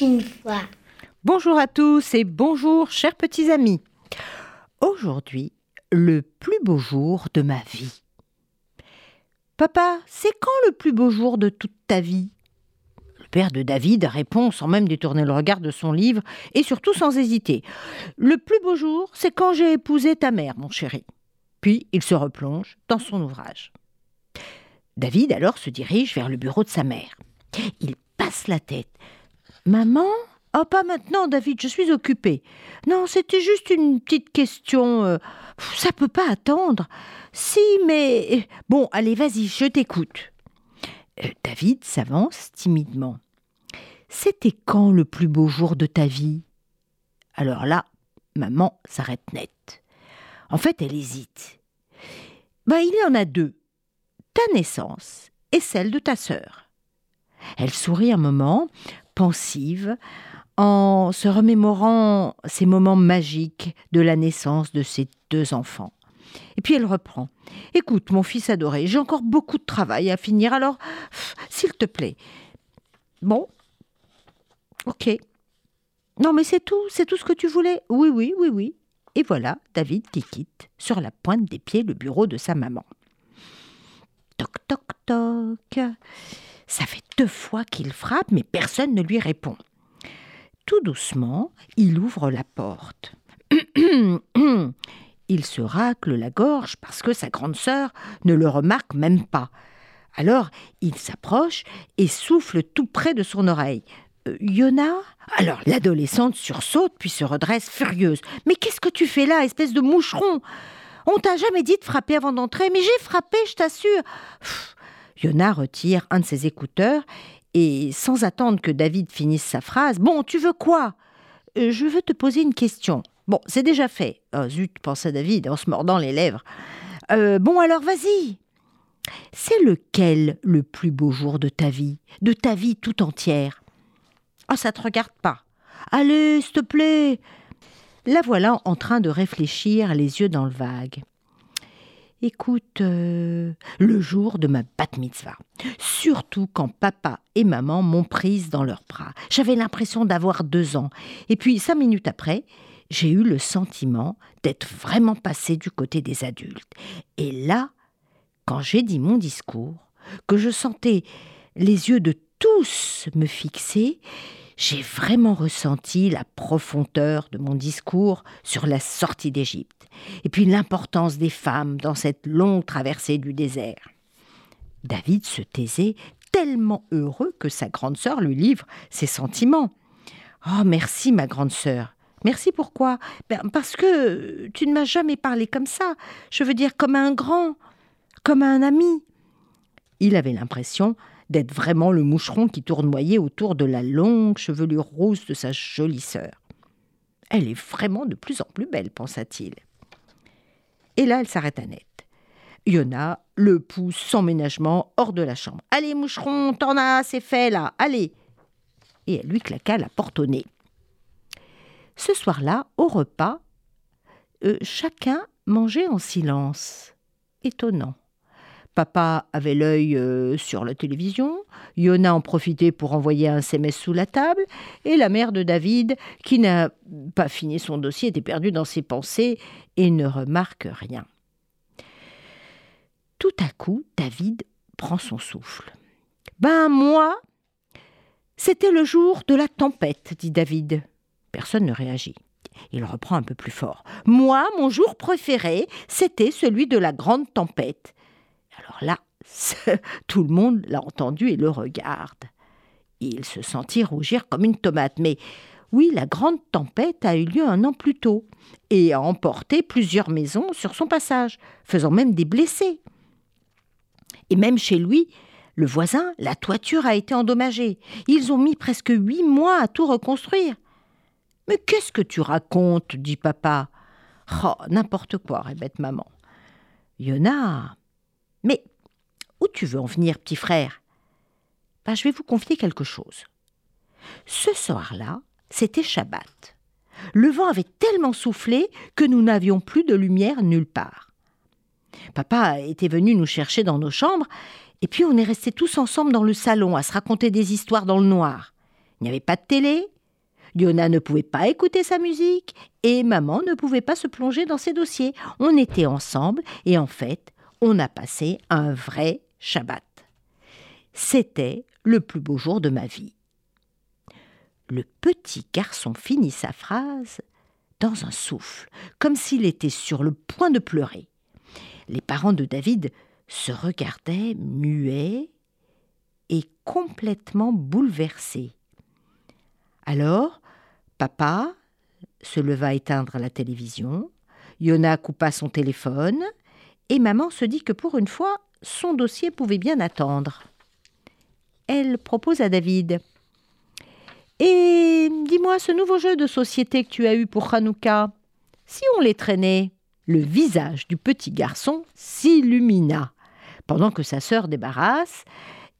une fois. Bonjour à tous et bonjour chers petits amis. Aujourd'hui, le plus beau jour de ma vie. Papa, c'est quand le plus beau jour de toute ta vie? Le père de David répond sans même détourner le regard de son livre et surtout sans hésiter. Le plus beau jour, c'est quand j'ai épousé ta mère, mon chéri. Puis il se replonge dans son ouvrage. David alors se dirige vers le bureau de sa mère. Il passe la tête. Maman? Oh, pas maintenant, David, je suis occupé. Non, c'était juste une petite question. euh, Ça peut pas attendre. Si, mais. Bon, allez, vas-y, je t'écoute. Euh, David s'avance timidement. C'était quand le plus beau jour de ta vie? Alors là, maman s'arrête net. En fait, elle hésite. Ben, il y en a deux. Ta naissance et celle de ta sœur. Elle sourit un moment, pensive, en se remémorant ces moments magiques de la naissance de ses deux enfants. Et puis elle reprend. Écoute, mon fils adoré, j'ai encore beaucoup de travail à finir, alors, s'il te plaît. Bon. Ok. Non, mais c'est tout, c'est tout ce que tu voulais. Oui, oui, oui, oui. Et voilà David qui quitte, sur la pointe des pieds, le bureau de sa maman. Toc, toc, toc. Ça fait deux fois qu'il frappe, mais personne ne lui répond. Tout doucement, il ouvre la porte. il se racle la gorge parce que sa grande sœur ne le remarque même pas. Alors, il s'approche et souffle tout près de son oreille. Euh, Yona? Alors, l'adolescente sursaute puis se redresse furieuse. Mais qu'est-ce que tu fais là, espèce de moucheron? On t'a jamais dit de frapper avant d'entrer, mais j'ai frappé, je t'assure. Yona retire un de ses écouteurs et, sans attendre que David finisse sa phrase, Bon, tu veux quoi? Euh, Je veux te poser une question. Bon, c'est déjà fait. Oh, zut, pensa David en se mordant les lèvres. Euh, bon, alors vas-y. C'est lequel le plus beau jour de ta vie, de ta vie tout entière? Ah, ça te regarde pas. Allez, s'il te plaît. La voilà en train de réfléchir, les yeux dans le vague. Écoute, euh, le jour de ma bat mitzvah. Surtout quand papa et maman m'ont prise dans leurs bras. J'avais l'impression d'avoir deux ans. Et puis, cinq minutes après, j'ai eu le sentiment d'être vraiment passé du côté des adultes. Et là, quand j'ai dit mon discours, que je sentais les yeux de tous me fixer, j'ai vraiment ressenti la profondeur de mon discours sur la sortie d'Égypte, et puis l'importance des femmes dans cette longue traversée du désert. David se taisait tellement heureux que sa grande sœur lui livre ses sentiments. Oh, merci, ma grande sœur. Merci pourquoi? Ben, Parce que tu ne m'as jamais parlé comme ça. Je veux dire comme un grand, comme un ami. Il avait l'impression d'être vraiment le moucheron qui tournoyait autour de la longue chevelure rose de sa jolie sœur. Elle est vraiment de plus en plus belle, pensa-t-il. Et là, elle s'arrêta net. Yona le pousse sans ménagement hors de la chambre. Allez, moucheron, t'en as, c'est fait là, allez Et elle lui claqua la porte au nez. Ce soir-là, au repas, euh, chacun mangeait en silence. Étonnant. Papa avait l'œil euh, sur la télévision, Yona en profitait pour envoyer un SMS sous la table, et la mère de David, qui n'a pas fini son dossier, était perdue dans ses pensées et ne remarque rien. Tout à coup, David prend son souffle. Ben moi, c'était le jour de la tempête, dit David. Personne ne réagit. Il reprend un peu plus fort. Moi, mon jour préféré, c'était celui de la grande tempête. Alors là, tout le monde l'a entendu et le regarde. Il se sentit rougir comme une tomate. Mais oui, la grande tempête a eu lieu un an plus tôt et a emporté plusieurs maisons sur son passage, faisant même des blessés. Et même chez lui, le voisin, la toiture a été endommagée. Ils ont mis presque huit mois à tout reconstruire. Mais qu'est-ce que tu racontes dit papa? Oh, n'importe quoi, répète maman. Yona. Mais où tu veux en venir, petit frère? Ben, Je vais vous confier quelque chose. Ce soir-là, c'était Shabbat. Le vent avait tellement soufflé que nous n'avions plus de lumière nulle part. Papa était venu nous chercher dans nos chambres, et puis on est restés tous ensemble dans le salon à se raconter des histoires dans le noir. Il n'y avait pas de télé, Yona ne pouvait pas écouter sa musique, et maman ne pouvait pas se plonger dans ses dossiers. On était ensemble, et en fait, on a passé un vrai Shabbat. C'était le plus beau jour de ma vie. Le petit garçon finit sa phrase dans un souffle, comme s'il était sur le point de pleurer. Les parents de David se regardaient muets et complètement bouleversés. Alors, papa se leva éteindre la télévision, Yona coupa son téléphone, et maman se dit que pour une fois, son dossier pouvait bien attendre. Elle propose à David Et dis-moi, ce nouveau jeu de société que tu as eu pour Hanouka, si on les traînait Le visage du petit garçon s'illumina. Pendant que sa sœur débarrasse,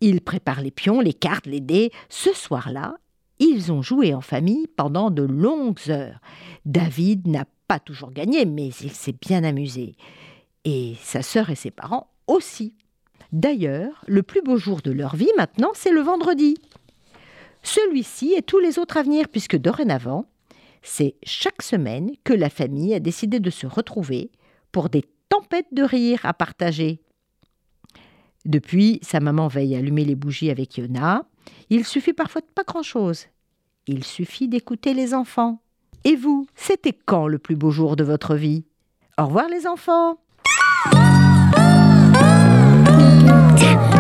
il prépare les pions, les cartes, les dés. Ce soir-là, ils ont joué en famille pendant de longues heures. David n'a pas toujours gagné, mais il s'est bien amusé. Et sa sœur et ses parents aussi. D'ailleurs, le plus beau jour de leur vie maintenant, c'est le vendredi. Celui-ci et tous les autres à venir, puisque dorénavant, c'est chaque semaine que la famille a décidé de se retrouver pour des tempêtes de rire à partager. Depuis, sa maman veille à allumer les bougies avec Yona. Il suffit parfois de pas grand-chose. Il suffit d'écouter les enfants. Et vous, c'était quand le plus beau jour de votre vie? Au revoir les enfants Papa